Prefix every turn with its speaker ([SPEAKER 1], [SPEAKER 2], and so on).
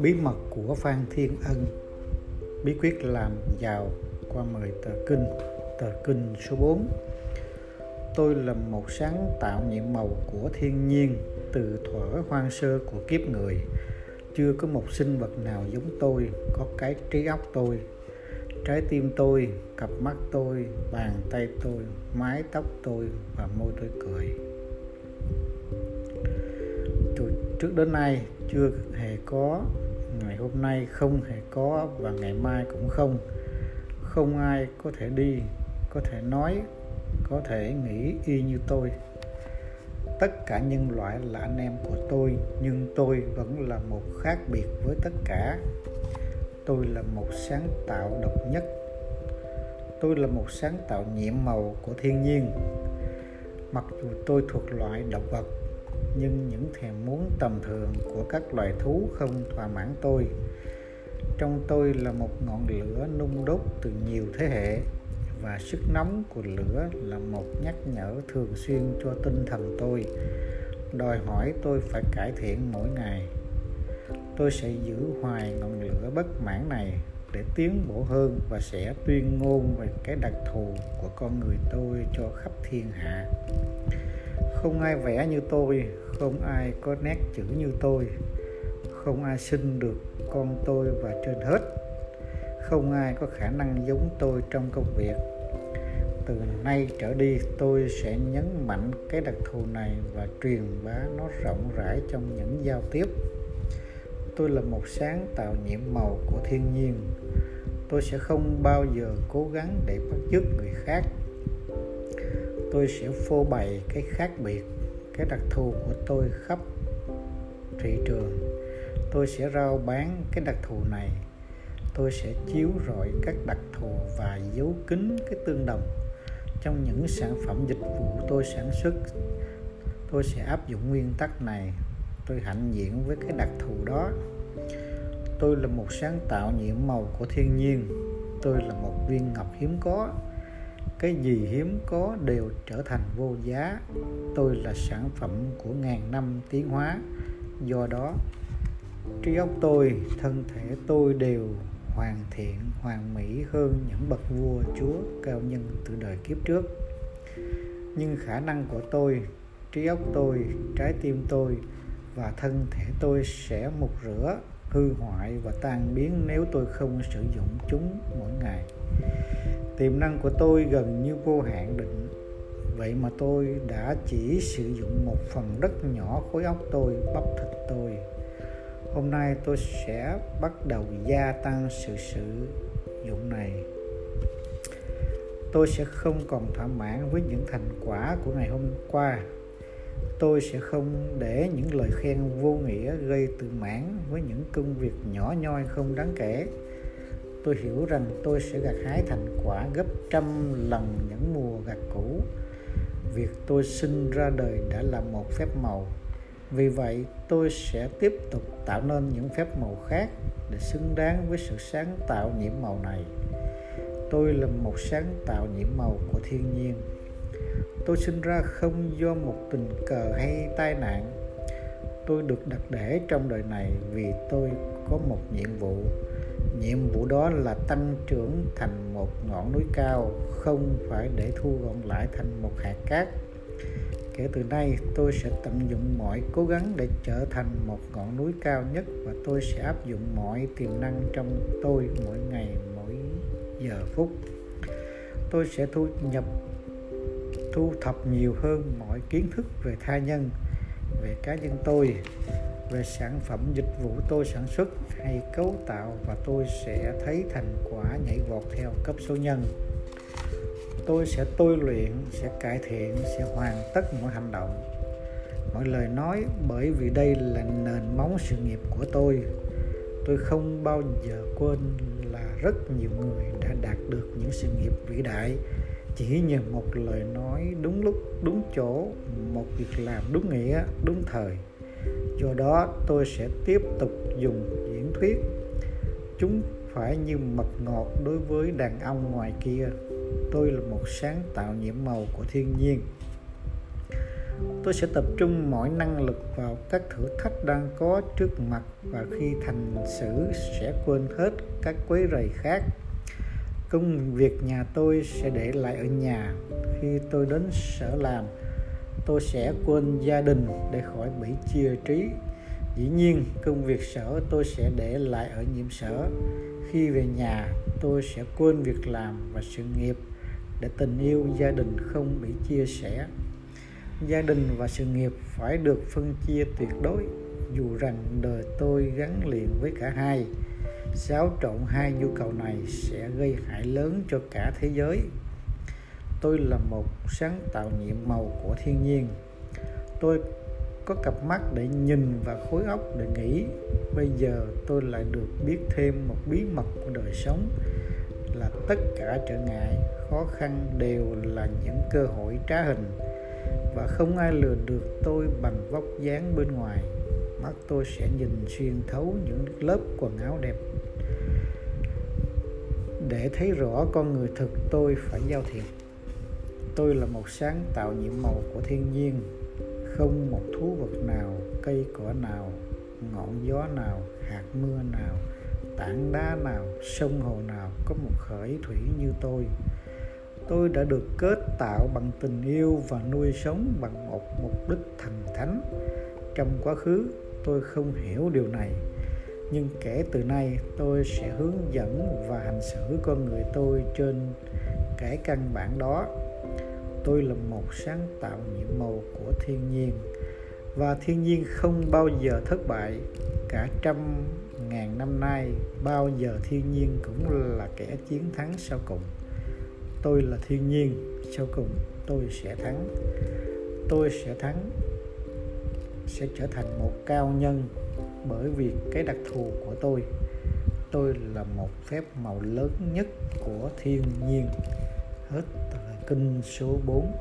[SPEAKER 1] Bí mật của Phan Thiên Ân, Bí quyết làm giàu qua 10 tờ kinh Tờ kinh số 4 Tôi là một sáng tạo nhiệm màu của thiên nhiên Từ thuở hoang sơ của kiếp người. Chưa có một sinh vật nào giống tôi Có cái trí óc tôi. Trái tim tôi, cặp mắt tôi, bàn tay tôi, mái tóc tôi và môi tôi cười. Từ trước đến nay chưa hề có ngày hôm nay không hề có và ngày mai cũng không. Không ai có thể đi có thể nói có thể nghĩ y như tôi. Tất cả nhân loại là anh em của tôi nhưng tôi vẫn là một khác biệt với tất cả tôi là một sáng tạo độc nhất. Tôi là một sáng tạo nhiệm màu của thiên nhiên. Mặc dù tôi thuộc loại động vật, nhưng những thèm muốn tầm thường của các loài thú không thỏa mãn tôi. Trong tôi là một ngọn lửa nung đốt từ nhiều thế hệ, và sức nóng của lửa là một nhắc nhở thường xuyên cho tinh thần tôi. Đòi hỏi tôi phải cải thiện mỗi ngày tôi sẽ giữ hoài ngọn lửa bất mãn này để tiến bộ hơn và sẽ tuyên ngôn về cái đặc thù của con người tôi cho khắp thiên hạ. Không ai vẽ như tôi, không ai có nét chữ như tôi, không ai sinh được con tôi và trên hết. Không ai có khả năng giống tôi trong công việc. Từ nay trở đi, tôi sẽ nhấn mạnh cái đặc thù này và truyền bá nó rộng rãi trong những giao tiếp tôi là một sáng tạo nhiệm màu của thiên nhiên. Tôi sẽ không bao giờ cố gắng để bắt chước người khác. Tôi sẽ phô bày cái khác biệt, cái đặc thù của tôi khắp thị trường. Tôi sẽ rao bán cái đặc thù này. Tôi sẽ chiếu rọi các đặc thù và giấu kín cái tương đồng trong những sản phẩm dịch vụ tôi sản xuất. Tôi sẽ áp dụng nguyên tắc này tôi hạnh diện với cái đặc thù đó. Tôi là một sáng tạo nhiệm màu của thiên nhiên. Tôi là một viên ngọc hiếm có. Cái gì hiếm có đều trở thành vô giá. Tôi là sản phẩm của ngàn năm tiến hóa. Do đó, trí óc tôi, thân thể tôi đều hoàn thiện, hoàn mỹ hơn những bậc vua, chúa, cao nhân từ đời kiếp trước. Nhưng khả năng của tôi, trí óc tôi, trái tim tôi và thân thể tôi sẽ mục rửa, hư hoại và tan biến nếu tôi không sử dụng chúng mỗi ngày. Tiềm năng của tôi gần như vô hạn định. Vậy mà tôi đã chỉ sử dụng một phần rất nhỏ khối óc tôi bắp thịt tôi. Hôm nay tôi sẽ bắt đầu gia tăng sự sử dụng này. Tôi sẽ không còn thỏa mãn với những thành quả của ngày hôm qua tôi sẽ không để những lời khen vô nghĩa gây tự mãn với những công việc nhỏ nhoi không đáng kể. Tôi hiểu rằng tôi sẽ gặt hái thành quả gấp trăm lần những mùa gặt cũ. Việc tôi sinh ra đời đã là một phép màu. Vì vậy, tôi sẽ tiếp tục tạo nên những phép màu khác để xứng đáng với sự sáng tạo nhiễm màu này. Tôi là một sáng tạo nhiễm màu của thiên nhiên tôi sinh ra không do một tình cờ hay tai nạn. Tôi được đặt để trong đời này vì tôi có một nhiệm vụ. Nhiệm vụ đó là tăng trưởng thành một ngọn núi cao, không phải để thu gọn lại thành một hạt cát. Kể từ nay, tôi sẽ tận dụng mọi cố gắng để trở thành một ngọn núi cao nhất và tôi sẽ áp dụng mọi tiềm năng trong tôi mỗi ngày, mỗi giờ phút. Tôi sẽ thu nhập thu thập nhiều hơn mọi kiến thức về tha nhân, về cá nhân tôi, về sản phẩm dịch vụ tôi sản xuất hay cấu tạo và tôi sẽ thấy thành quả nhảy vọt theo cấp số nhân. Tôi sẽ tôi luyện, sẽ cải thiện, sẽ hoàn tất mọi hành động. Mọi lời nói bởi vì đây là nền móng sự nghiệp của tôi. Tôi không bao giờ quên là rất nhiều người đã đạt được những sự nghiệp vĩ đại chỉ nhờ một lời nói đúng lúc, đúng chỗ, một việc làm đúng nghĩa, đúng thời. Do đó, tôi sẽ tiếp tục dùng diễn thuyết. Chúng phải như mật ngọt đối với đàn ông ngoài kia. Tôi là một sáng tạo nhiễm màu của thiên nhiên. Tôi sẽ tập trung mọi năng lực vào các thử thách đang có trước mặt và khi thành xử sẽ quên hết các quấy rầy khác công việc nhà tôi sẽ để lại ở nhà. Khi tôi đến sở làm, tôi sẽ quên gia đình để khỏi bị chia trí. Dĩ nhiên, công việc sở tôi sẽ để lại ở nhiệm sở. Khi về nhà, tôi sẽ quên việc làm và sự nghiệp để tình yêu gia đình không bị chia sẻ. Gia đình và sự nghiệp phải được phân chia tuyệt đối. Dù rằng đời tôi gắn liền với cả hai xáo trộn hai nhu cầu này sẽ gây hại lớn cho cả thế giới. Tôi là một sáng tạo nhiệm màu của thiên nhiên. Tôi có cặp mắt để nhìn và khối óc để nghĩ. Bây giờ tôi lại được biết thêm một bí mật của đời sống là tất cả trở ngại, khó khăn đều là những cơ hội trá hình và không ai lừa được tôi bằng vóc dáng bên ngoài. Mắt tôi sẽ nhìn xuyên thấu những lớp quần áo đẹp để thấy rõ con người thực tôi phải giao thiệp. Tôi là một sáng tạo nhiệm màu của thiên nhiên, không một thú vật nào, cây cỏ nào, ngọn gió nào, hạt mưa nào, tảng đá nào, sông hồ nào có một khởi thủy như tôi. Tôi đã được kết tạo bằng tình yêu và nuôi sống bằng một mục đích thần thánh. Trong quá khứ, tôi không hiểu điều này nhưng kể từ nay tôi sẽ hướng dẫn và hành xử con người tôi trên cái căn bản đó. Tôi là một sáng tạo nhiệm màu của thiên nhiên, và thiên nhiên không bao giờ thất bại. Cả trăm ngàn năm nay, bao giờ thiên nhiên cũng là kẻ chiến thắng sau cùng. Tôi là thiên nhiên, sau cùng tôi sẽ thắng. Tôi sẽ thắng, sẽ trở thành một cao nhân bởi vì cái đặc thù của tôi tôi là một phép màu lớn nhất của thiên nhiên. Hết kinh số 4